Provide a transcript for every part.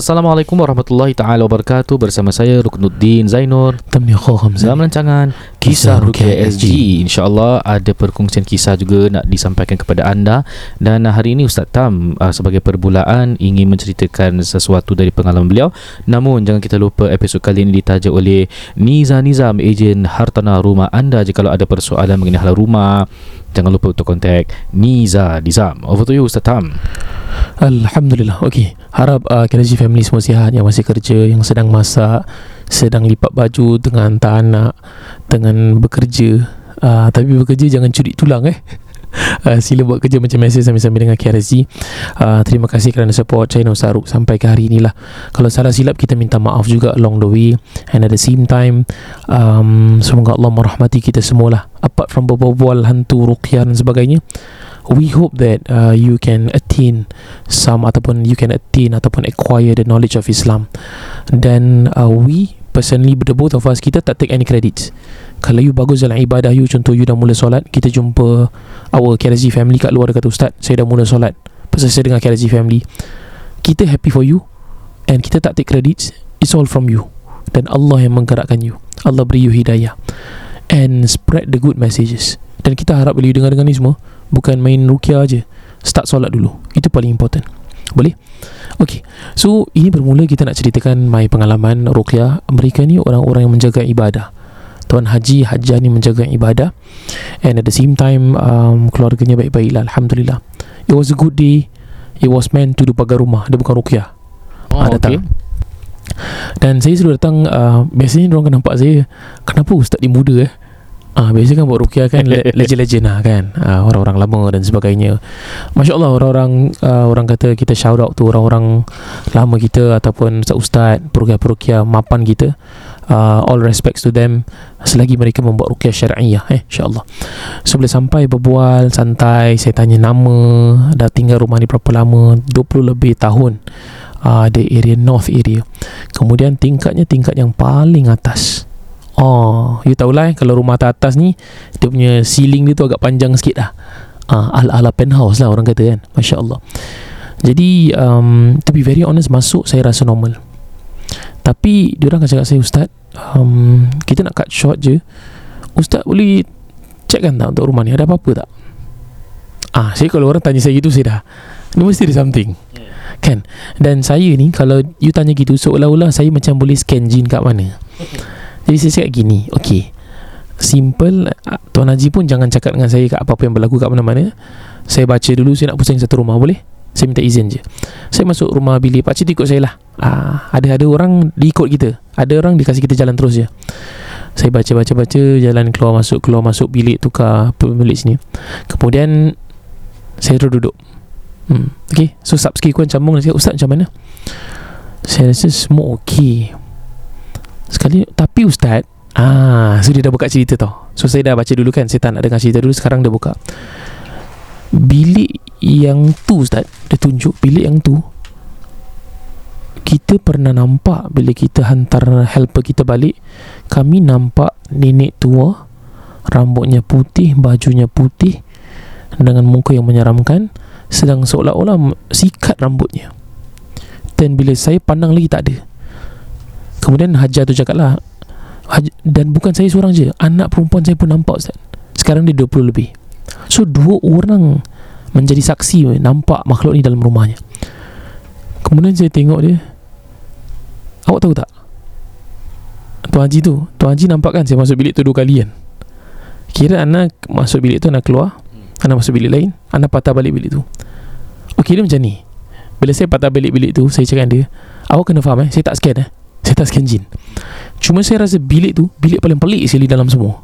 Assalamualaikum warahmatullahi taala wabarakatuh. Bersama saya Ruknuddin Zainur. Hamzah. Dalam rancangan Kisah Rukia SG InsyaAllah ada perkongsian kisah juga nak disampaikan kepada anda. Dan hari ini Ustaz Tam uh, sebagai perbulaan ingin menceritakan sesuatu dari pengalaman beliau. Namun jangan kita lupa episod kali ini ditaja oleh Niza Nizam, ejen hartanah rumah anda. Jika ada persoalan mengenai hal rumah Jangan lupa untuk kontak Niza Nizam. Over to you Ustaz Tam. Alhamdulillah. Okey Harap uh, KLG family semua sihat Yang masih kerja Yang sedang masak Sedang lipat baju Dengan hantar anak Dengan bekerja. Uh, Tapi bekerja jangan curi tulang eh. Uh, sila buat kerja macam biasa sambil-sambil dengan KRSG uh, Terima kasih kerana support Channel Saruk sampai ke hari inilah. Kalau salah silap kita minta maaf juga along the way And at the same time um, Semoga Allah merahmati kita semualah. Apart from berbual hantu, ruqyah dan sebagainya we hope that uh, you can attain some ataupun you can attain ataupun acquire the knowledge of Islam. Dan uh, we personally the both of us kita tak take any credits. Kalau you bagus dalam ibadah you contoh you dah mula solat kita jumpa our KLZ family kat luar dia kata ustaz saya dah mula solat pasal saya dengan KLZ family. Kita happy for you and kita tak take credits it's all from you. Dan Allah yang menggerakkan you. Allah beri you hidayah. And spread the good messages. Dan kita harap bila you dengar-dengar ni semua bukan main rukia aja start solat dulu. Itu paling important boleh? Okay So ini bermula kita nak ceritakan My pengalaman Ruqyah. Mereka ni orang-orang yang menjaga ibadah. Tuan Haji Hajjah ni menjaga ibadah. And at the same time um, Keluarganya baik-baik lah Alhamdulillah. It was a good day. It was meant to do pagar rumah. Dia bukan Ruqyah. Oh, Ah, datang. Dan saya selalu datang uh, Biasanya orang akan nampak saya Kenapa ustaz ni muda eh Ah, biasa kan buat rukiah kan le- legend-legend lah kan. Ah, orang-orang lama dan sebagainya. Masya Allah orang-orang uh, orang kata kita shout out tu orang-orang lama kita ataupun ustaz-ustaz perukiah-perukiah mapan kita. Uh, all respects to them. Selagi mereka membuat rukiah syariah eh insyaAllah. So bila sampai berbual santai saya tanya nama dah tinggal rumah ni berapa lama? 20 lebih tahun. Uh, di area north area. Kemudian tingkatnya tingkat yang paling atas Oh, you tahulah eh kalau rumah atas, atas ni dia punya ceiling dia tu agak panjang sikit dah. Ah, ala-ala penthouse lah orang kata kan. Masya-Allah. Jadi um, to be very honest masuk saya rasa normal. Tapi dia orang akan cakap saya ustaz, um, kita nak cut short je. Ustaz boleh checkkan tak untuk rumah ni ada apa-apa tak? Ah, saya kalau orang tanya saya gitu saya dah Ni mesti ada something Kan Dan saya ni Kalau you tanya gitu Seolah-olah saya macam boleh scan jin kat mana jadi saya cakap gini Okay Simple ah, Tuan Haji pun jangan cakap dengan saya kat Apa-apa yang berlaku kat mana-mana. Saya baca dulu Saya nak pusing satu rumah Boleh? Saya minta izin je. Saya masuk rumah bilik Pakcik ikut saya lah. Ah, Ada ada orang Diikut kita. Ada orang dikasih kita jalan terus je. Saya baca-baca-baca Jalan keluar masuk Keluar masuk bilik Tukar bilik sini. Kemudian Saya terus duduk. Hmm. Okay So subski kuan cambung Dia cakap Ustaz macam mana? Saya rasa semua okey Sekali Tapi Ustaz Ah, so dia dah buka cerita tau. So saya dah baca dulu kan Saya tak nak dengar cerita dulu Sekarang dia buka. Bilik yang tu Ustaz Dia tunjuk bilik yang tu Kita pernah nampak Bila kita hantar helper kita balik Kami nampak nenek tua Rambutnya putih Bajunya putih Dengan muka yang menyeramkan Sedang seolah-olah Sikat rambutnya. Dan bila saya pandang lagi tak ada Kemudian Hajar tu cakap lah Dan bukan saya seorang je Anak perempuan saya pun nampak Ustaz. Sekarang dia 20 lebih. So dua orang Menjadi saksi Nampak makhluk ni dalam rumahnya. Kemudian saya tengok dia Awak tahu tak? Tuan Haji tu Tuan Haji nampak kan Saya masuk bilik tu dua kali kan? Kira anak masuk bilik tu Anak keluar Anak masuk bilik lain Anak patah balik bilik tu. Okey dia macam ni. Bila saya patah balik bilik tu Saya cakap dia Awak kena faham eh Saya tak scan eh Saya tak scan jin Cuma saya rasa bilik tu Bilik paling pelik sekali dalam semua.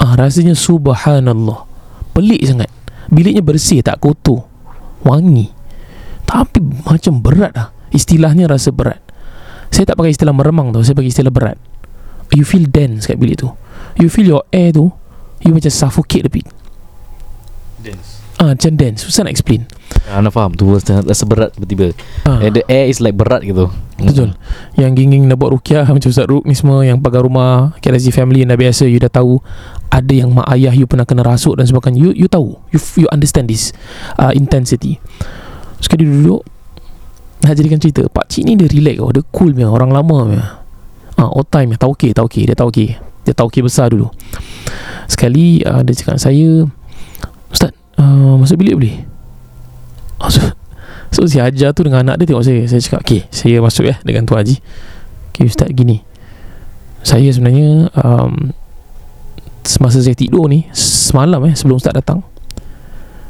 Ah Rasanya subhanallah. Pelik sangat. Biliknya bersih tak kotor. Wangi. Tapi macam berat lah Istilahnya rasa berat. Saya tak pakai istilah meremang tu Saya pakai istilah berat. You feel dense kat bilik tu. You feel your air tu You macam suffocate a bit Ah, macam dense Susah nak explain. Ah, Anda faham. Tu rasa, berat tiba-tiba. Ah. And the air is like berat gitu. Betul. Yang ginging nak buat rukiah Macam Ustaz Ruk ni semua Yang pagar rumah KLZ family yang dah biasa You dah tahu Ada yang mak ayah you pernah kena rasuk dan sebagainya. You you tahu. You you understand this uh, Intensity. Sekali dia duduk Nak jadikan cerita Pak cik ni dia relax. Oh. Dia cool punya Orang lama punya. Ah, Old time Tahu okay Tahu okay Dia tahu okay Dia tahu okay besar dulu. Sekali uh, Dia cakap saya uh, Masuk bilik boleh? Oh, so, So si Hajar tu dengan anak dia tengok saya. Saya cakap Okay saya masuk ya Dengan Tuan Haji. Okay Ustaz gini. Saya sebenarnya um, Semasa saya tidur ni Semalam eh Sebelum Ustaz datang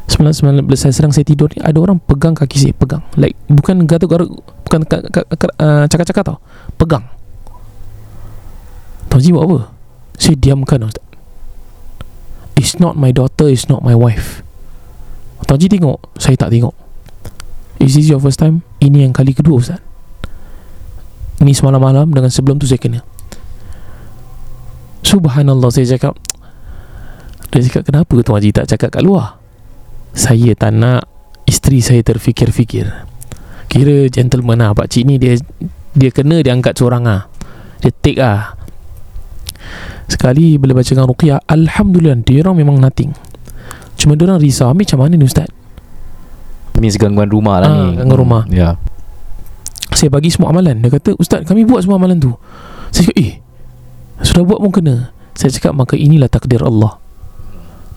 Semalam semalam bila saya sedang saya tidur ni Ada orang pegang kaki saya Pegang. Like Bukan gatuk garuk Bukan ka, ka, ka, uh, cakap-cakap tau Pegang. Tuan Haji buat apa? Saya diamkan Ustaz. It's not my daughter It's not my wife Tuan Haji tengok. Saya tak tengok. Is this your first time? Ini yang kali kedua Ustaz. Ini semalam malam Dengan sebelum tu saya kena. Subhanallah saya cakap. Dia cakap kenapa Tuan Haji tak cakap kat luar? Saya tak nak Isteri saya terfikir-fikir. Kira gentleman lah. Pakcik ni dia Dia kena dia angkat seorang lah. Dia take lah. Sekali bila baca dengan Ruqyah Alhamdulillah Dia orang memang nothing Cuma orang risau Macam mana ni Ustaz? Means gangguan rumah lah Ah, ni. gangguan rumah. Ya. Yeah. Saya bagi semua amalan. Dia kata Ustaz kami buat semua amalan tu. Saya cakap eh Sudah buat pun kena. Saya cakap maka inilah takdir Allah.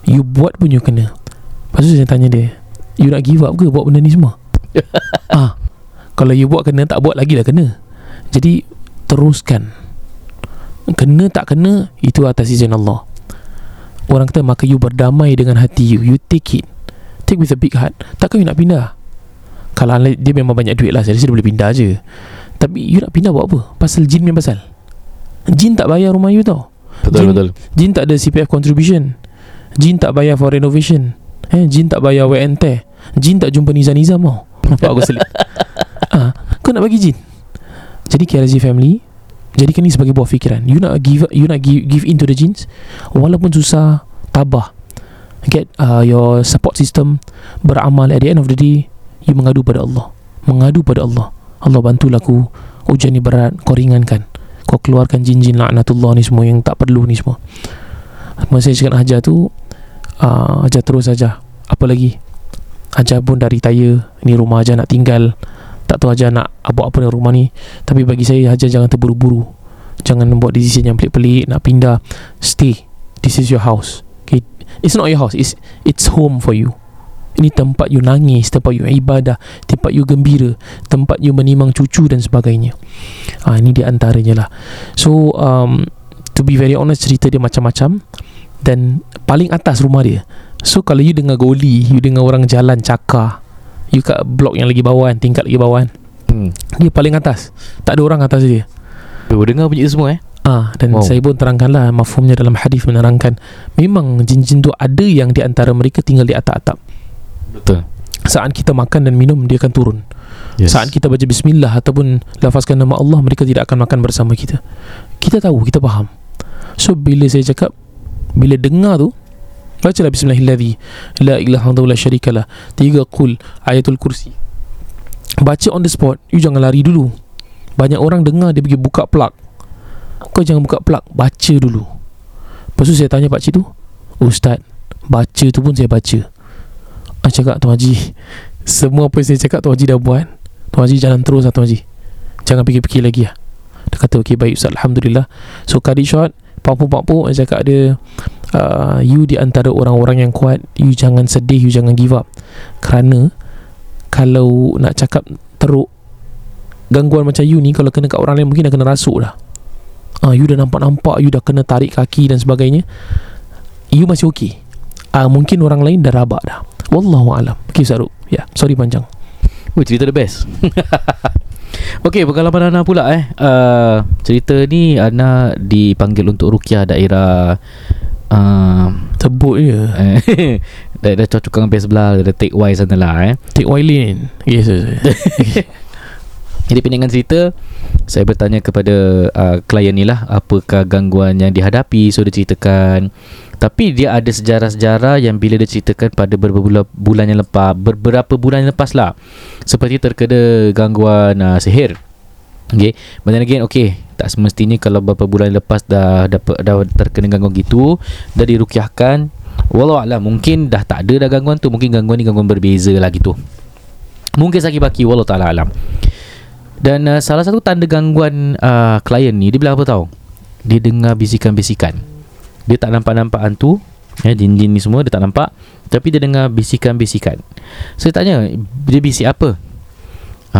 You buat pun you kena. Lepas tu saya tanya dia You nak give up ke buat benda ni semua? Ah, Kalau you buat kena Tak buat lagi lah kena. Jadi Teruskan. Kena tak kena Itu atas izin Allah Orang kata maka you berdamai dengan hati you. You take it. Take with a big heart. Takkan you nak pindah? Kalau dia memang banyak duit lah Saya rasa dia boleh pindah je. Tapi you nak pindah buat apa? Pasal jin punya pasal? Jin tak bayar rumah you tau. Betul Jin- betul. Jin tak ada CPF contribution. Jin tak bayar for renovation. Eh, Jin tak bayar WNT Jin tak jumpa Nizam-Nizam tau Nampak aku selit. Ah, Kau nak bagi Jin? Jadi KLZ family Jadikan ni sebagai buah fikiran. You nak give You nak give, give in to the jins Walaupun susah Tabah. Get uh, your support system Beramal At the end of the day You mengadu pada Allah. Mengadu pada Allah. Allah bantulah aku Ujian ni berat Kau ringankan. Kau keluarkan jin-jin laknatullah ni semua Yang tak perlu ni semua. Masa saya cakap Hajar tu uh, Hajar terus saja Apa lagi? Hajar pun dah retire Ni rumah Hajar nak tinggal Tak tahu Hajar nak Buat apa dengan rumah ni. Tapi bagi saya Hajar jangan terburu-buru. Jangan buat decision yang pelik-pelik Nak pindah. Stay. This is your house. Okay? It's not your house. It's it's home for you. Ini tempat you nangis Tempat you ibadah Tempat you gembira Tempat you menimang cucu dan sebagainya. Ah, Ini di antaranya lah. So um, To be very honest Cerita dia macam-macam. Dan Paling atas rumah dia. So kalau you dengar goli You dengar orang jalan cakar You kat blok yang lagi bawah kan Tingkat lagi bawah kan hmm. Dia paling atas Tak ada orang atas dia Oh, dengar bunyi semua eh Ah, dan Wow. wow. saya pun terangkanlah mafhumnya dalam hadis menerangkan memang jin-jin tu ada yang di antara mereka tinggal di atap-atap. Betul Saat kita makan dan minum dia akan turun. yes. Saat kita baca bismillah ataupun lafazkan nama Allah mereka tidak akan makan bersama kita. Kita tahu, kita faham. So bila saya cakap bila dengar tu bacalah bismillahirrahmanirrahim la ilaha illallah la syarikalah tiga qul ayatul kursi. Baca on the spot, you jangan lari dulu. Banyak orang dengar dia pergi buka plug. Kau jangan buka plug, baca dulu. Lepas tu saya tanya pak cik tu, "Ustaz, baca tu pun saya baca." Ah cakap Tuan Haji, semua apa yang saya cakap Tuan Haji dah buat. Tuan Haji jalan terus lah Tuan Haji. Jangan fikir-fikir lagi lah. Dia kata, "Okey, baik Ustaz, alhamdulillah." So cut it short, papuk-papuk saya cakap dia uh, you di antara orang-orang yang kuat, you jangan sedih, you jangan give up. Kerana kalau nak cakap teruk gangguan macam you ni kalau kena kat orang lain mungkin dah kena rasuk dah. Ah, you dah nampak-nampak you dah kena tarik kaki dan sebagainya. You masih okey. Ah, mungkin orang lain dah rabak dah. Wallahu alam. Okey Saruk. Ya, sorry panjang. Oh, cerita the best. Okey, pengalaman Ana pula eh. Uh, cerita ni Ana dipanggil untuk rukyah daerah uh, Tebuk je. eh, daerah Choa Chu Kang Bay sebelah Daerah Take Y sana lah eh. Take Y Lane. Yes yes, yes. Jadi pendekkan cerita Saya bertanya kepada uh, klien ni lah Apakah gangguan yang dihadapi? So dia ceritakan Tapi dia ada sejarah-sejarah Yang bila dia ceritakan pada beberapa bulan, bulan yang lepas Beberapa bulan yang lepas lah. Seperti terkena gangguan uh, sihir. Okay But then again okay Tak semestinya kalau beberapa bulan lepas Dah, dapat, dah terkena gangguan gitu Dah dirukyahkan Wallahualam Mungkin dah tak ada dah gangguan tu Mungkin gangguan ni gangguan berbeza lah gitu. Mungkin sakit baki Wallahu ta'ala alam. Dan uh, salah satu tanda gangguan uh, klien ni Dia bilang apa tahu Dia dengar bisikan-bisikan. Dia tak nampak-nampak hantu eh, Jin-jin ni semua dia tak nampak Tapi dia dengar bisikan-bisikan. Saya tanya Dia bisik apa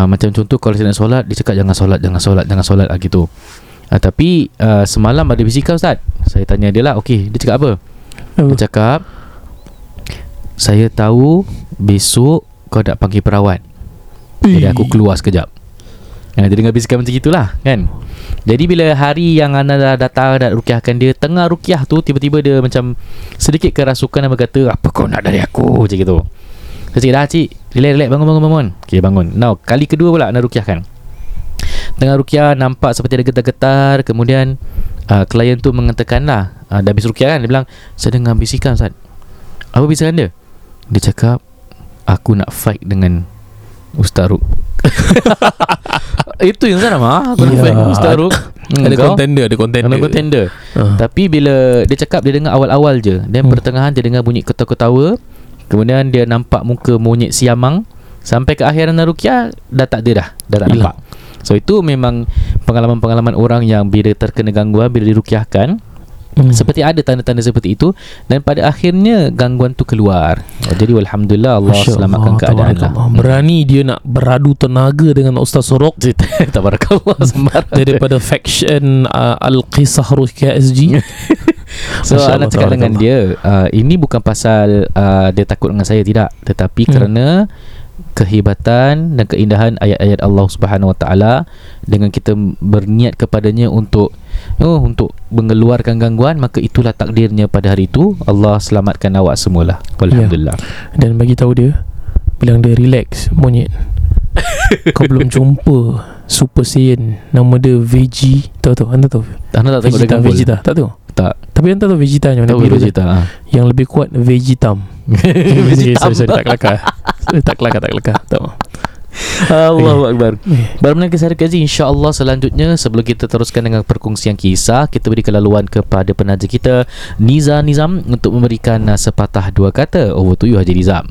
uh, Macam contoh kalau saya nak solat Dia cakap jangan solat Jangan solat Jangan solat. Lah gitu. Uh, Tapi uh, semalam ada bisikan Ustaz. Saya tanya dia lah Okey dia cakap apa? Dia cakap Saya tahu Besok kau nak panggil perawat. Jadi aku keluar sekejap. Ha, dia dengar bisikan macam itulah kan. Jadi bila hari yang anda dah datang nak rukiahkan dia Tengah rukiah tu tiba-tiba dia macam Sedikit kerasukan dan berkata Apa kau nak dari aku? Macam gitu. Saya cakap dah cik Relax relax. Bangun bangun bangun. Okay bangun. Now kali kedua pula nak rukiahkan. Tengah rukiah nampak seperti ada getar-getar. Kemudian uh, klien tu mengatakan lah uh, Dah habis rukiah kan? Dia bilang Saya dengar bisikan Ustaz. Apa bisikan dia? Dia cakap Aku nak fight dengan Ustaz Ruk. Itu yang saya nak Aku nak Ya. fight dengan Ustaz Ruk. Hmm, Ada contender Ada contender. Ada contender. Ah. Tapi bila Dia cakap dia dengar awal-awal je. Dan Hmm. pertengahan dia dengar bunyi ketawa-ketawa Kemudian dia nampak muka monyet siamang Sampai ke akhiran Rukia Dah tak ada dah. Dah tak Hilang. nampak So itu memang Pengalaman-pengalaman orang yang Bila terkena gangguan Bila dirukiahkan Hmm. Seperti ada tanda-tanda seperti itu. Dan pada akhirnya Gangguan tu keluar. Oh, Jadi Alhamdulillah Allah Masya selamatkan keadaan lah. Berani dia nak beradu tenaga dengan Ustaz Sorok? Tabarakallah sembarang. Daripada faction uh, Al-Qisah Rukia SG. So Masya Ana cakap dengan dia uh, Ini bukan pasal uh, Dia takut dengan saya Tidak Tetapi Hmm. kerana Kehebatan Dan keindahan Ayat-ayat Allah Subhanahu Wa Taala Dengan kita berniat kepadanya Untuk Oh, untuk mengeluarkan gangguan maka itulah takdirnya pada hari itu Allah selamatkan awak semualah. Alhamdulillah. Dan bagi tahu dia bilang dia relax monyet. Kau belum jumpa Super Saiyan Nama dia Veggie Tahu tahu Anda tahu Anda tak tengok Vegeta? Vegeta Tak tahu Tak. Tapi anda tahu Vegeta yang warna Tahu biru? Vegeta. ah. Yang lebih kuat Vegetam Vegeta. sorry, sorry, Tak kelakar Tak kelakar Tak kelakar Tak. Allahu Akbar. Eh, Bermenang kisah Kazi InsyaAllah selanjutnya Sebelum kita teruskan dengan perkongsian kisah Kita beri kelaluan kepada penaja kita Niza Nizam Untuk memberikan uh, sepatah dua kata Over to you Haji Nizam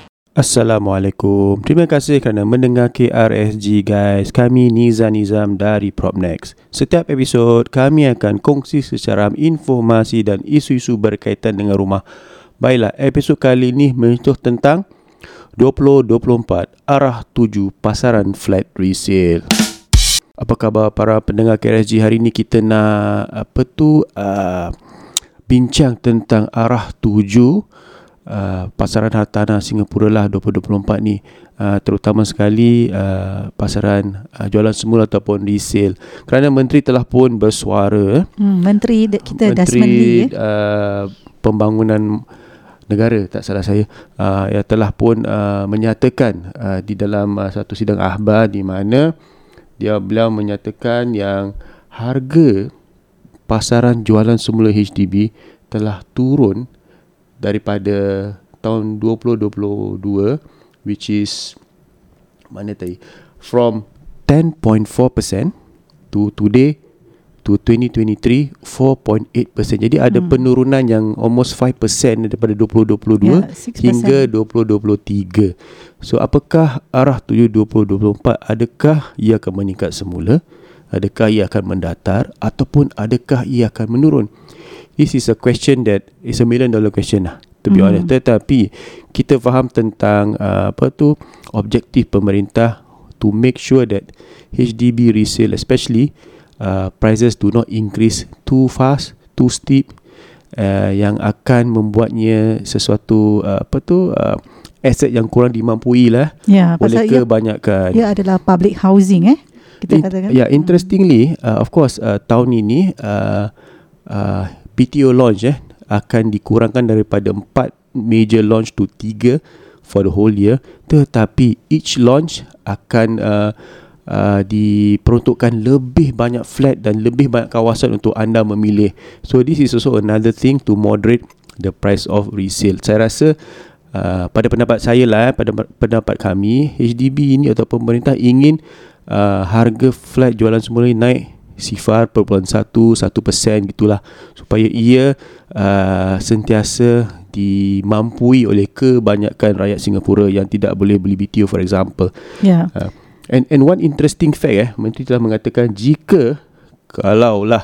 Assalamualaikum. Terima kasih kerana mendengar KRSG guys. Kami Niza Nizam dari Propnex. Setiap episod kami akan kongsi secara informasi dan isu-isu berkaitan dengan rumah. Baiklah, episod kali ini menyentuh tentang 2024 arah tuju pasaran flat resale. Apa khabar para pendengar KRSG hari ini kita nak apa tu uh, bincang tentang arah tuju uh, pasaran hartanah Singapura lah 2024 ni uh, terutama sekali uh, pasaran uh, jualan semula ataupun resale kerana menteri telah pun bersuara Hmm, Menteri kita Desmond menteri Lee eh. uh, pembangunan negara tak salah saya uh, yang telah pun uh, menyatakan uh, di dalam uh, satu sidang akhbar di mana dia beliau menyatakan yang harga pasaran jualan semula HDB telah turun daripada tahun 2022 which is mana tadi from 10.4% to today to 2023 4.8%. Jadi ada Hmm. penurunan yang almost 5% daripada 2022 Ya, 6%. hingga 2023. So apakah arah tuju 2024? Adakah ia akan meningkat semula? Adakah ia akan mendatar ataupun adakah ia akan menurun? This is a question that is a million dollar question lah to be Mhm. honest. Tetapi kita faham tentang uh, apa tu objektif pemerintah to make sure that HDB resale especially uh, prices do not increase too fast, too steep uh, yang akan membuatnya sesuatu uh, apa tu uh, aset yang kurang dimampui lah Ya, oleh pasal ia, kebanyakan. ia adalah public housing eh. Kita In- katakan. Ya, interestingly, uh, of course, uh, tahun ini uh, uh, BTO launch eh akan dikurangkan daripada 4 major launch to 3 for the whole year. Tetapi each launch akan uh, uh, diperuntukkan lebih banyak flat dan lebih banyak kawasan untuk anda memilih. So this is also another thing to moderate the price of resale. Saya rasa Uh, pada pendapat saya lah eh, pada pendapat kami HDB ini atau pemerintah ingin uh, harga flat jualan semula ni naik sifar perpuluhan satu satu persen gitulah. Supaya ia uh, sentiasa dimampui oleh kebanyakan rakyat Singapura yang tidak boleh beli BTO for example. Ya. Uh, and and one interesting fact eh menteri telah mengatakan jika kalaulah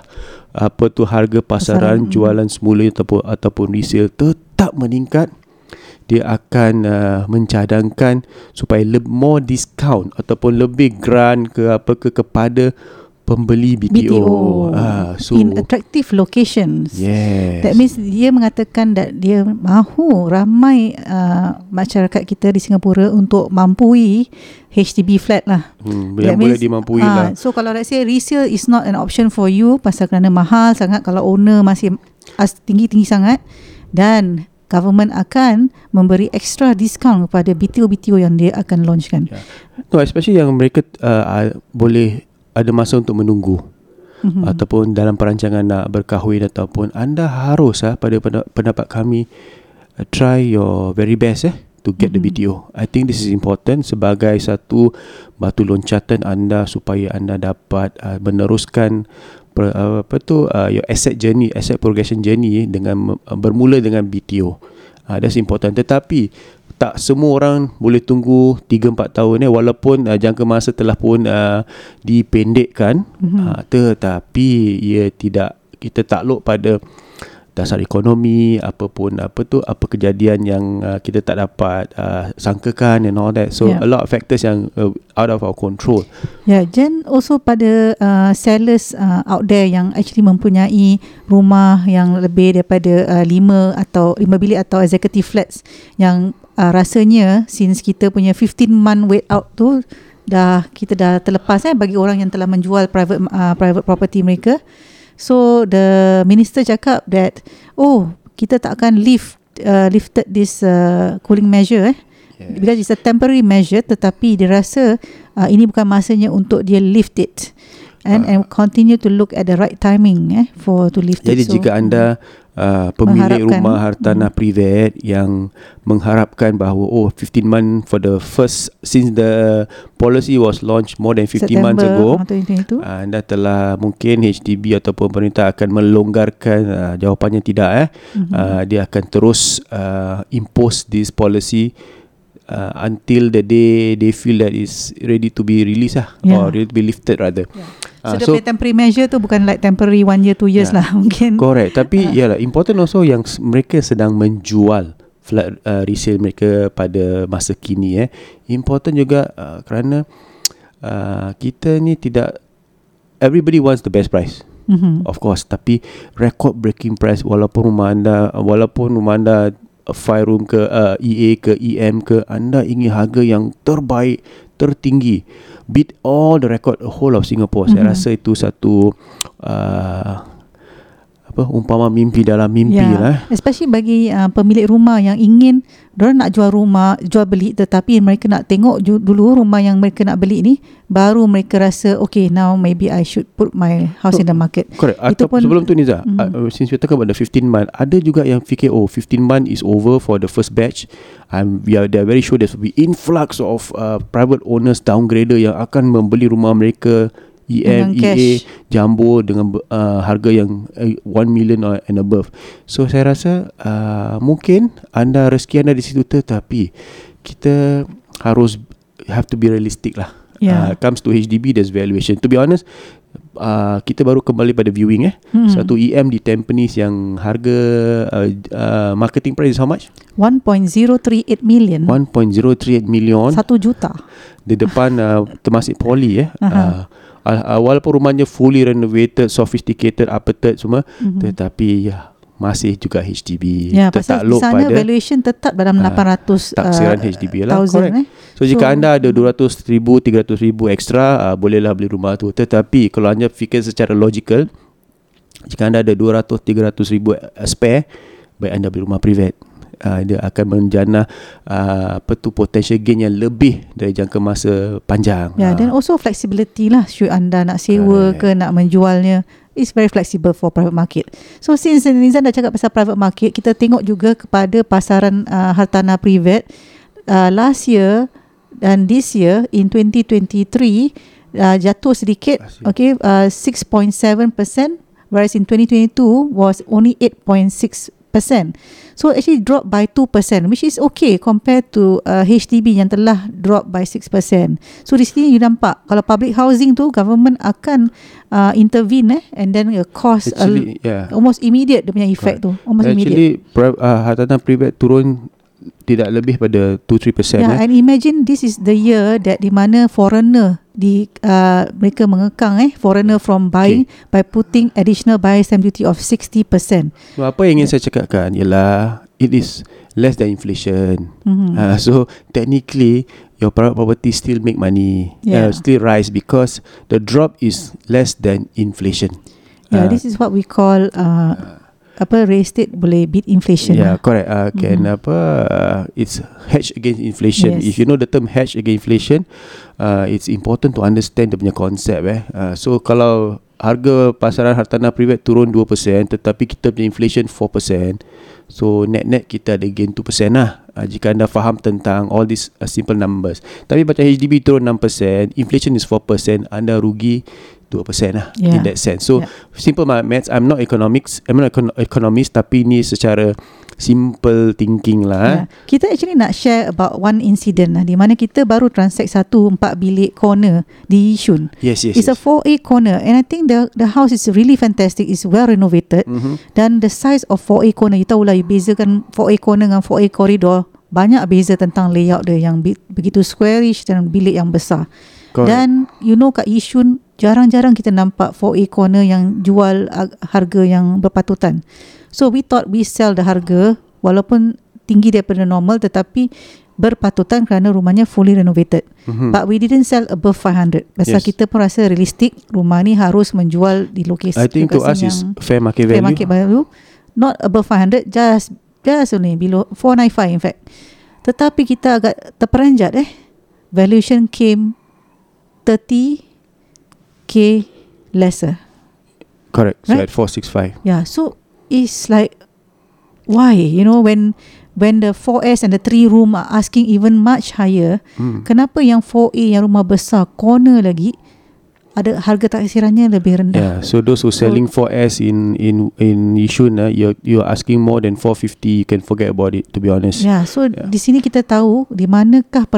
apa tu harga pasaran, Pasaran, jualan semula ataupun ataupun resale tetap meningkat dia akan uh, mencadangkan supaya lebih more discount ataupun lebih grant ke apa ke kepada pembeli BTO. BTO Ah, so in attractive locations. yes. That means dia mengatakan that dia mahu ramai uh, masyarakat kita di Singapura untuk mampui HDB flat lah. hmm, That yang boleh means, dimampui ah, lah. So kalau let's say resale is not an option for you pasal kerana mahal sangat kalau owner masih as tinggi-tinggi sangat dan government akan memberi extra discount kepada BTO-BTO yang dia akan launchkan. Ya. No, especially yang mereka uh, boleh ada masa untuk menunggu. Mhm. hmm. ataupun dalam perancangan nak berkahwin ataupun anda harus ah pada penda- pendapat kami uh, try your very best eh to get mm-hmm. the BTO. I think this is important sebagai satu batu loncatan anda supaya anda dapat uh, meneruskan per, uh, apa tu uh, your asset journey, asset progression journey dengan uh, bermula dengan BTO. Uh, that's important. Tetapi tak semua orang boleh tunggu 3-4 tahun eh walaupun uh, jangka masa telah pun uh, dipendekkan mm-hmm. uh, tetapi ia tidak kita takluk pada dasar ekonomi apapun apa tu apa kejadian yang uh, kita tak dapat uh, sangkakan and all that so Yeah. a lot of factors yang uh, out of our control yeah, Jen also pada uh, sellers uh, out there yang actually mempunyai rumah yang lebih daripada uh, 5 atau 5 bilik atau executive flats yang uh, rasanya since kita punya 15 month wait out tu dah kita dah terlepas eh bagi orang yang telah menjual private uh, private property mereka. So the minister cakap that oh kita tak akan lift uh, lifted this uh, cooling measure eh Yes. because it's a temporary measure tetapi dia rasa uh, ini bukan masanya untuk dia lift it and and continue to look at the right timing eh for to lift Jadi it. jika anda uh, pemilik Mengharapkan. rumah hartanah private yang mengharapkan bahawa oh 15 month for the first since the policy was launched more than 15 months ago uh, 2022 anda telah mungkin HDB ataupun pemerintah akan melonggarkan uh, jawapannya tidak eh Mhm. uh, dia akan terus uh, impose this policy uh, until the day they feel that is ready to be released lah Yeah. or ready to be lifted rather Yeah. Ah, so, dia punya temporary measure tu bukan like temporary one year two years Yeah. lah mungkin Correct Tapi uh. yalah Important also yang Mereka sedang menjual Flat uh, resale mereka Pada masa kini eh Important juga uh, Kerana uh, Kita ni tidak Everybody wants the best price Mhm. Of course Tapi Record breaking price Walaupun rumah anda Walaupun rumah anda 5 room ke uh, EA ke EM ke Anda ingin harga yang terbaik Tertinggi Beat all the record Whole of Singapore Saya Mhm. rasa itu satu uh, apa umpama mimpi dalam mimpi Ya, lah. eh. especially bagi uh, pemilik rumah yang ingin Diorang nak jual rumah, jual beli tetapi mereka nak tengok ju- dulu rumah yang mereka nak beli ni baru mereka rasa okay now maybe I should put my house in the market. Correct. Itu Atau pun- sebelum tu Niza, Mhm. uh, since we talk about the 15 month, ada juga yang fikir oh 15 month is over for the first batch. I'm we are they are very sure there will be influx of uh, private owners downgrader yang akan membeli rumah mereka EM, EA, cash. jumbo dengan uh, harga yang uh, 1 million or and above. So saya rasa uh, mungkin anda rezeki anda di situ tetapi kita harus have to be realistic lah. Uh, Yeah. comes to HDB there's valuation. To be honest, uh, kita baru kembali pada viewing eh. Hmm. Satu EM di Tampines yang harga uh, uh, marketing price is how much? 1.038 million. 1.038 million Satu juta. di depan uh, termasuk poli eh. Aha. Uh, uh, walaupun rumahnya fully renovated, sophisticated, updated semua, Mhm. tetapi ya masih juga HDB. Ya, pasal tertakluk sana pada valuation tetap dalam Ah, 800 taksiran uh, HDB lah. thousand, Correct. eh. So jika So- anda ada 200 ribu, 300 ribu extra, uh, bolehlah beli rumah tu. Tetapi kalau anda fikir secara logical, jika anda ada 200, 300 ribu uh, spare, baik anda beli rumah private. Uh, dia akan menjana uh, apa tu potential gain yang lebih dari jangka masa panjang. Ya, Ah. dan also flexibility lah. Should anda nak sewa ke nak menjualnya. It's very flexible for private market. So since Nizam dah cakap pasal private market, kita tengok juga kepada pasaran uh, hartanah private. Uh, last year dan this year in 2023 uh, jatuh sedikit. Okay, uh, 6.7% whereas in 2022 was only 8.6%. So actually drop by 2% which is okay compared to uh, HDB yang telah drop by 6%. So di sini you nampak kalau public housing tu government akan uh, intervene eh and then uh, cost Actually, uh, yeah. almost immediate dia punya effect tu. Almost immediate. Actually, uh, hartanah private turun tidak lebih pada 2-3% Yeah, eh. and imagine this is the year that di mana foreigner di uh, mereka mengekang eh foreigner from buying by putting additional buyer's stamp duty of 60%. So, apa yang ingin saya cakapkan ialah it is less than inflation. Mhm. Uh, so technically your private property still make money, uh, Yeah. still rise because the drop is less than inflation. Yeah, Uh, this is what we call uh, apa real estate boleh beat inflation. Yeah, lah. correct. Uh, can Mhm. apa? Uh, it's hedge against inflation. Yes. If you know the term hedge against inflation, uh, it's important to understand dia punya konsep. Eh. Uh, so kalau harga pasaran hartanah private turun 2% tetapi kita punya inflation 4%, so net-net kita ada gain 2% lah. Uh, jika anda faham tentang all these uh, simple numbers. Tapi macam HDB turun 6%, inflation is 4%, anda rugi 2% lah in Yeah. that sense. So Yeah. simple ma- maths I'm not economics I'm not econ- economist tapi ni secara simple thinking lah eh. Yeah. Kita actually nak share about one incident lah di mana kita baru transact satu empat bilik corner di Yishun. Yes yes. It's yes. a 4A corner and I think the the house is really fantastic. It's well renovated Mhm. dan the size of 4A corner you tahulah you bezakan 4A corner dengan 4A corridor banyak beza tentang layout dia yang bi- begitu squarish dan bilik yang besar. Correct. Dan you know kat Yishun jarang-jarang kita nampak 4A corner yang jual harga yang berpatutan. So we thought we sell the harga walaupun tinggi daripada normal tetapi berpatutan kerana rumahnya fully renovated. Mhm. But we didn't sell above 500. Pasal Yes. kita pun rasa realistik rumah ni harus menjual di lokasi I think to us is fair market fair value. market value not above 500 just just only below 495 in fact. Tetapi kita agak terperanjat eh. Valuation came 30k lesser. Correct. So Right? at 465. Yeah, so it's like why you know when when the 4S and the 3 room are asking even much higher, Hmm. kenapa yang 4A yang rumah besar corner lagi ada harga taksirannya lebih rendah? Yeah, so those who selling 4S in in in Yishun, uh, you're you're asking more than 450. You can forget about it. To be honest. Ya, so Yeah. di sini kita tahu di manakah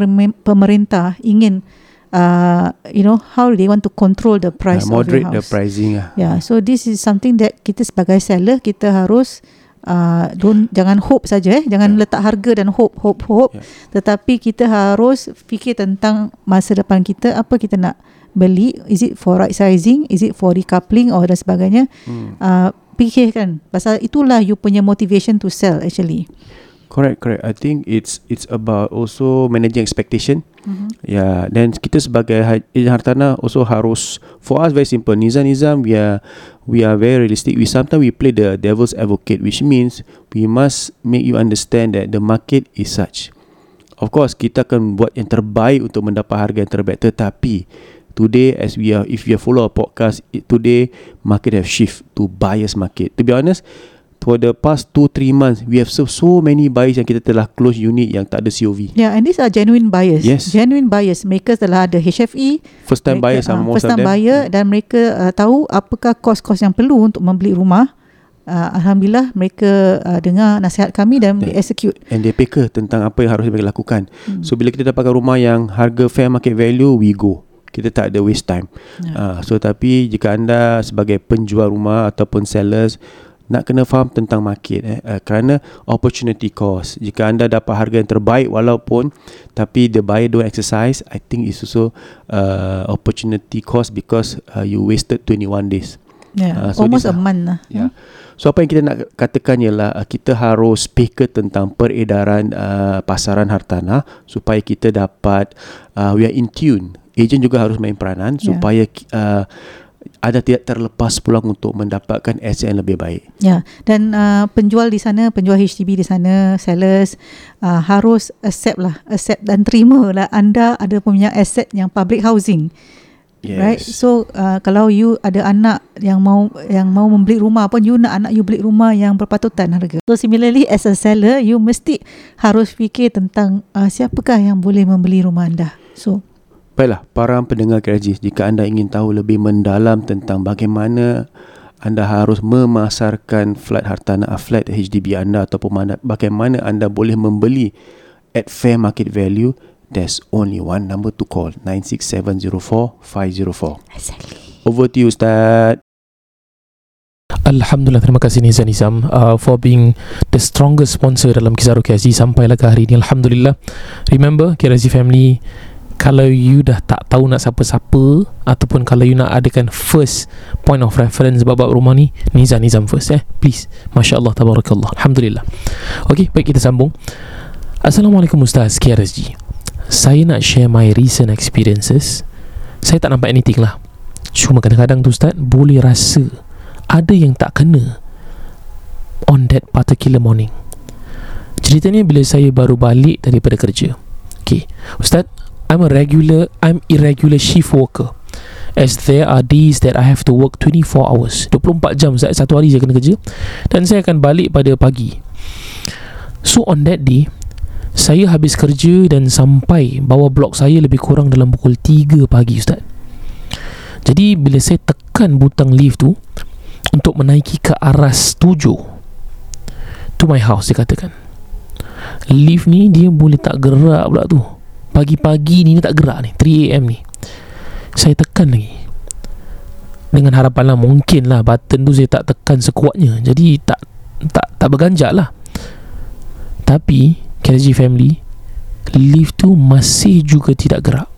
pemerintah ingin uh, you know how they want to control the price Uh, moderate of the the house. pricing. Uh. Yeah, so this is something that kita sebagai seller kita harus uh, don't jangan hope saja eh, jangan Yeah. letak harga dan hope hope hope. Yeah. Tetapi kita harus fikir tentang masa depan kita apa kita nak beli, is it for right sizing, is it for decoupling or dan sebagainya. Hmm. Uh, fikirkan pasal itulah you punya motivation to sell actually. Correct, correct. I think it's it's about also managing expectation. Mm-hmm. Yeah, then kita sebagai ha- agent hartanah also harus for us very simple. Nizam Nizam we are we are very realistic. We sometimes we play the devil's advocate, which means we must make you understand that the market is such. Of course, kita akan buat yang terbaik untuk mendapat harga yang terbaik. Tetapi today, as we are, if you follow our podcast, it, today market have shift to buyers market. To be honest, for the past 2-3 months we have served so many buyers yang kita telah close unit yang tak ada COV Yeah, and these are genuine buyers. Yes. Genuine buyers. Mereka telah ada HFE. first time buyers mereka, sama ah, most First of time them buyer dan mereka uh, tahu apakah kos-kos yang perlu untuk membeli rumah. Uh, Alhamdulillah mereka uh, dengar nasihat kami dan Yeah. yeah. execute. and they peka tentang apa yang harus mereka lakukan Hmm. so bila kita dapatkan rumah yang harga fair market value we go kita tak ada waste time Ya. uh, so tapi jika anda sebagai penjual rumah ataupun sellers nak kena faham tentang market eh uh, kerana opportunity cost jika anda dapat harga yang terbaik walaupun tapi the buyer don't exercise i think it's also uh, opportunity cost because uh, you wasted 21 days Yeah. Ah, so Almost a month lah. Ya. So apa yang kita nak katakan ialah uh, kita harus peka tentang peredaran uh, pasaran hartanah supaya kita dapat uh, we are in tune. Ejen juga harus main peranan Ya. supaya uh, ada tidak terlepas peluang untuk mendapatkan aset yang lebih baik. Ya, dan uh, penjual di sana, penjual HDB di sana, sellers uh, harus accept lah, accept dan terima lah anda ada punya aset yang public housing. Yes. Right. So uh, kalau you ada anak yang mau yang mau membeli rumah pun you nak anak you beli rumah yang berpatutan harga. So similarly as a seller you mesti harus fikir tentang uh, siapakah yang boleh membeli rumah anda. So Baiklah, para pendengar KRG, jika anda ingin tahu lebih mendalam tentang bagaimana anda harus memasarkan flat hartanah flat HDB anda ataupun mana, bagaimana anda boleh membeli at fair market value, there's only one number to call, 96704-504. Over to you, Ustaz. Alhamdulillah terima kasih Nizam Nizam uh, for being the strongest sponsor dalam kisah KSG sampailah ke hari ini Alhamdulillah remember KSG family kalau you dah tak tahu nak siapa-siapa ataupun kalau you nak adakan first point of reference bab-bab rumah ni Nizam Nizam first eh? Please. Masya Allah Tabarakallah. Alhamdulillah. Ok baik kita sambung. Assalamualaikum Ustaz KRSG saya nak share my recent experiences. Saya tak nampak anything lah. Cuma kadang-kadang tu Ustaz boleh rasa ada yang tak kena on that particular morning. Ceritanya bila saya baru balik daripada kerja. Okay, Ustaz, I'm a regular, I'm irregular shift worker. As there are days that I have to work 24 hours 24 jam Ustaz Satu hari saya kena kerja Dan saya akan balik pada pagi. So on that day Saya habis kerja dan sampai Bawa blok saya lebih kurang dalam pukul 3 pagi Ustaz. Jadi bila saya tekan butang lift tu untuk menaiki ke aras tujuh to my house dia katakan lift ni dia boleh tak gerak pula tu pagi-pagi ni tak gerak ni 3am ni saya tekan lagi dengan harapan lah mungkin lah button tu saya tak tekan sekuatnya jadi tak tak tak berganjak lah tapi KSG family lift tu masih juga tidak gerak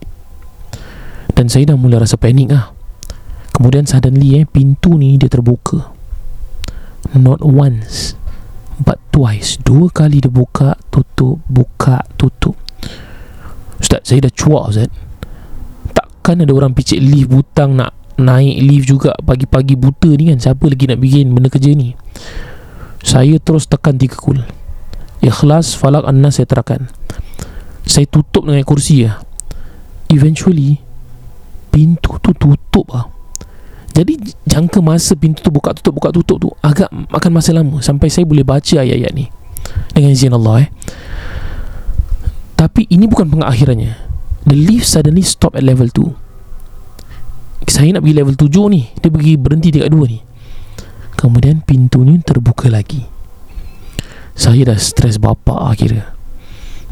dan saya dah mula rasa panik lah Kemudian suddenly eh pintu ni dia terbuka. Not once but twice. Dua kali dia buka, tutup, buka, tutup. Ustaz, saya dah cuak Ustaz. Takkan ada orang picit lift butang nak naik lift juga pagi-pagi buta ni kan. Siapa lagi nak bikin benda kerja ni? Saya terus tekan tiga kul. Ikhlas, falak, annas saya terakan. Saya tutup dengan kursi ya. Eventually, pintu tu tutup ah. Jadi jangka masa pintu tu buka tutup buka tutup tu agak makan masa lama sampai saya boleh baca ayat-ayat ni dengan izin Allah eh. Tapi ini bukan pengakhirannya. The lift suddenly stop at level 2. Saya nak pergi level 7 ni. Dia pergi berhenti dekat 2 ni. Kemudian pintu ni terbuka lagi. Saya dah stres bapa akhirnya.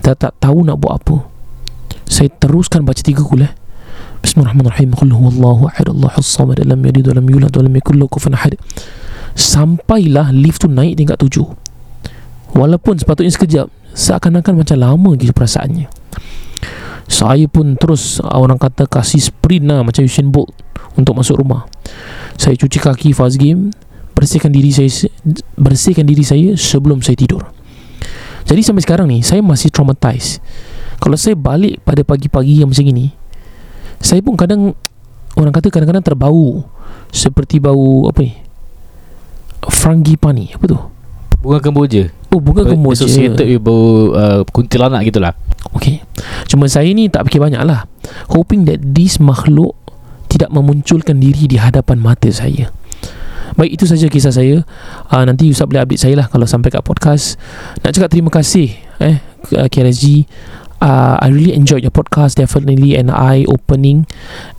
Dah tak tahu nak buat apa. Saya teruskan baca tiga kul eh. Bismillahirrahmanirrahim Qul huwallahu ahad Allahus samad lam yalid wa lam yulad wa lam yakul lahu kufuwan ahad Sampailah lift tu naik tingkat tujuh Walaupun sepatutnya sekejap Seakan-akan macam lama gitu perasaannya. Saya pun terus Orang kata kasih sprint lah Macam Usain Bolt Untuk masuk rumah. Saya cuci kaki fast game Bersihkan diri saya Bersihkan diri saya Sebelum saya tidur. Jadi sampai sekarang ni Saya masih traumatized Kalau saya balik pada pagi-pagi yang macam ini saya pun kadang orang kata kadang-kadang terbau. Seperti bau apa ni? Frangipani apa tu? Bunga kemboja oh bunga kemboja Associated with bau uh, kuntilanak gitulah. Okay Cuma saya ni tak fikir banyak lah. Hoping that this makhluk Tidak memunculkan diri di hadapan mata saya. Baik itu saja kisah saya. Uh, Nanti Ustaz boleh update saya lah Kalau sampai kat podcast. Nak cakap terima kasih eh KRSG uh, I really enjoyed your podcast Definitely an eye-opening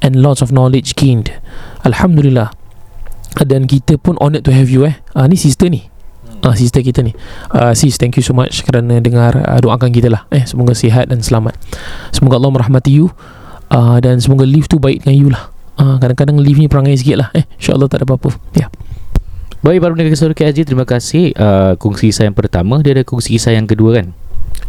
And lots of knowledge gained. Alhamdulillah. Dan kita pun honoured to have you eh. Uh, Ni sister ni Ah, sister kita ni. Uh, Sis thank you so much Kerana dengar uh, Doakan kita lah. Eh, Semoga sihat dan selamat. Semoga Allah merahmati you uh, Dan semoga live tu baik dengan you lah. Uh, Kadang-kadang live ni perangai sikit lah. Eh, InsyaAllah tak ada apa-apa. Ya. Baik para pendengar Rukia Haji Terima kasih. Uh, Kongsi kisah yang pertama Dia ada kongsi kisah yang kedua kan?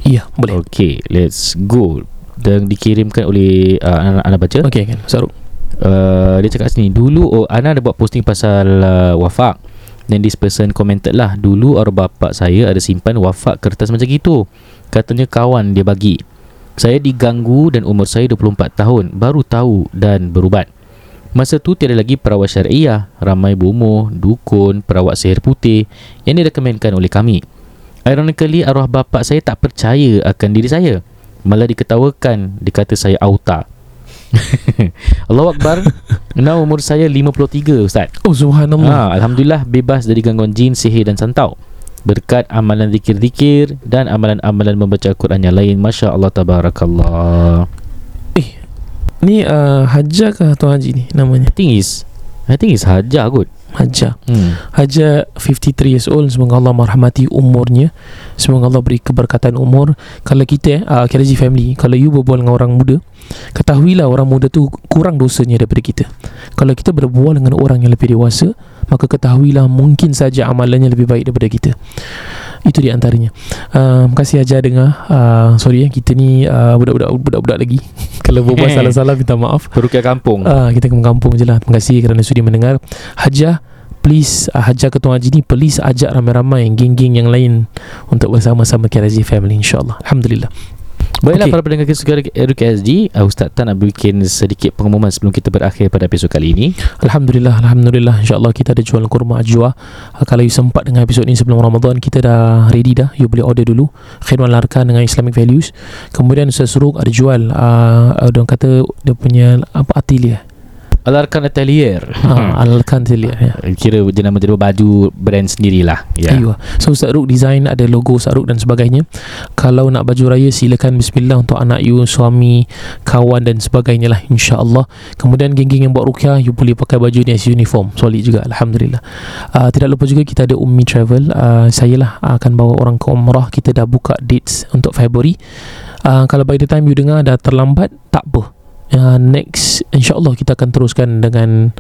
Ya boleh. Okay let's go. Dan dikirimkan oleh uh, Ana, Ana baca. Okay kan Saruk uh, Dia cakap sini Dulu oh, Ana ada buat posting pasal uh, wafak Then this person commented lah Dulu arwah bapak saya ada simpan wafak kertas macam gitu. Katanya kawan dia bagi. Saya diganggu dan umur saya 24 tahun Baru tahu dan berubat. Masa tu tiada lagi perawat syariah Ramai berumur, dukun, perawat sihir putih. Yang direkomendkan oleh kami. Ironically arwah bapak saya tak percaya akan diri saya. Malah diketawakan. Dikata saya auta Allahu Akbar. Now umur saya 53 Ustaz. Oh subhanallah. Ha, Alhamdulillah bebas dari gangguan jin, sihir dan santau. Berkat amalan zikir-zikir Dan amalan-amalan membaca Al-Quran yang lain Masya Allah Tabarakallah Ni uh, Hajar ke Tuan Haji ni namanya? I think is I think is Hajar kot Hajar. Hmm. Hajar 53 years old. Semoga Allah merahmati umurnya. Semoga Allah beri keberkatan umur. Kalau kita uh, KRG family Kalau you berbual dengan orang muda Ketahuilah orang muda tu Kurang dosanya daripada kita. Kalau kita berbual dengan orang yang lebih dewasa Maka ketahuilah Mungkin saja amalannya lebih baik daripada kita Itu di antaranya. Uh, Terima kasih Hajar dengar. Uh, Sorry ya Kita ni uh, budak-budak Budak-budak lagi. Kalau berbual salah-salah Minta maaf. Perukia kampung. Ah, kita ke kampung je lah. Terima kasih kerana sudi mendengar. Hajar Please uh, Hajar Ketua Haji ni Please ajak ramai-ramai Geng-geng yang lain Untuk bersama-sama KRZ Family InsyaAllah. Alhamdulillah Baiklah Okey. para pendengar kisah RKSG uh, Ustaz Tan nak bikin sedikit pengumuman Sebelum kita berakhir pada episod kali ini. Alhamdulillah Alhamdulillah. InsyaAllah kita ada jual kurma ajwa. Uh, Kalau you sempat dengan episod ni sebelum Ramadan Kita dah ready dah. You boleh order dulu. Khidmat Larkan dengan Islamic Values. Kemudian Ustaz Suruk ada jual uh, Orang kata Dia punya Apa atelier Alarkan Atelier ha, Al-Larkan atelier ya. Kira dia nama dia baju brand sendirilah Ya. Ayuh. So Ustaz Ruk design ada logo Ustaz Ruk dan sebagainya. Kalau nak baju raya silakan bismillah untuk anak you, suami, kawan dan sebagainya lah insya-Allah. Kemudian geng-geng yang buat rukyah you boleh pakai baju ni as uniform. Solid juga alhamdulillah. Uh, tidak lupa juga kita ada Ummi Travel. Uh, saya lah akan bawa orang ke umrah. Kita dah buka dates untuk Februari. Uh, kalau by the time you dengar dah terlambat tak apa. Uh, next InsyaAllah kita akan teruskan Dengan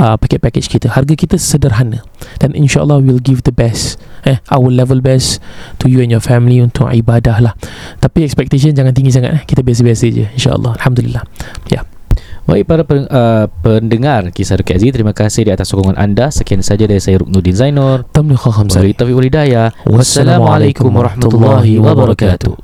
uh, Package-package kita. Harga kita sederhana. Dan insyaAllah We'll give the best Eh Our level best To you and your family Untuk ibadah lah. Tapi expectation Jangan tinggi sangat eh. Kita biasa-biasa je InsyaAllah. Alhamdulillah. Ya. Baik para pen, uh, pendengar kisah Ruki Aziz Terima kasih di atas sokongan anda. Sekian saja dari saya Ruknuddin Zainur. Tamliha khamsari. Taufiq walhidayah Wassalamualaikum warahmatullahi wabarakatuh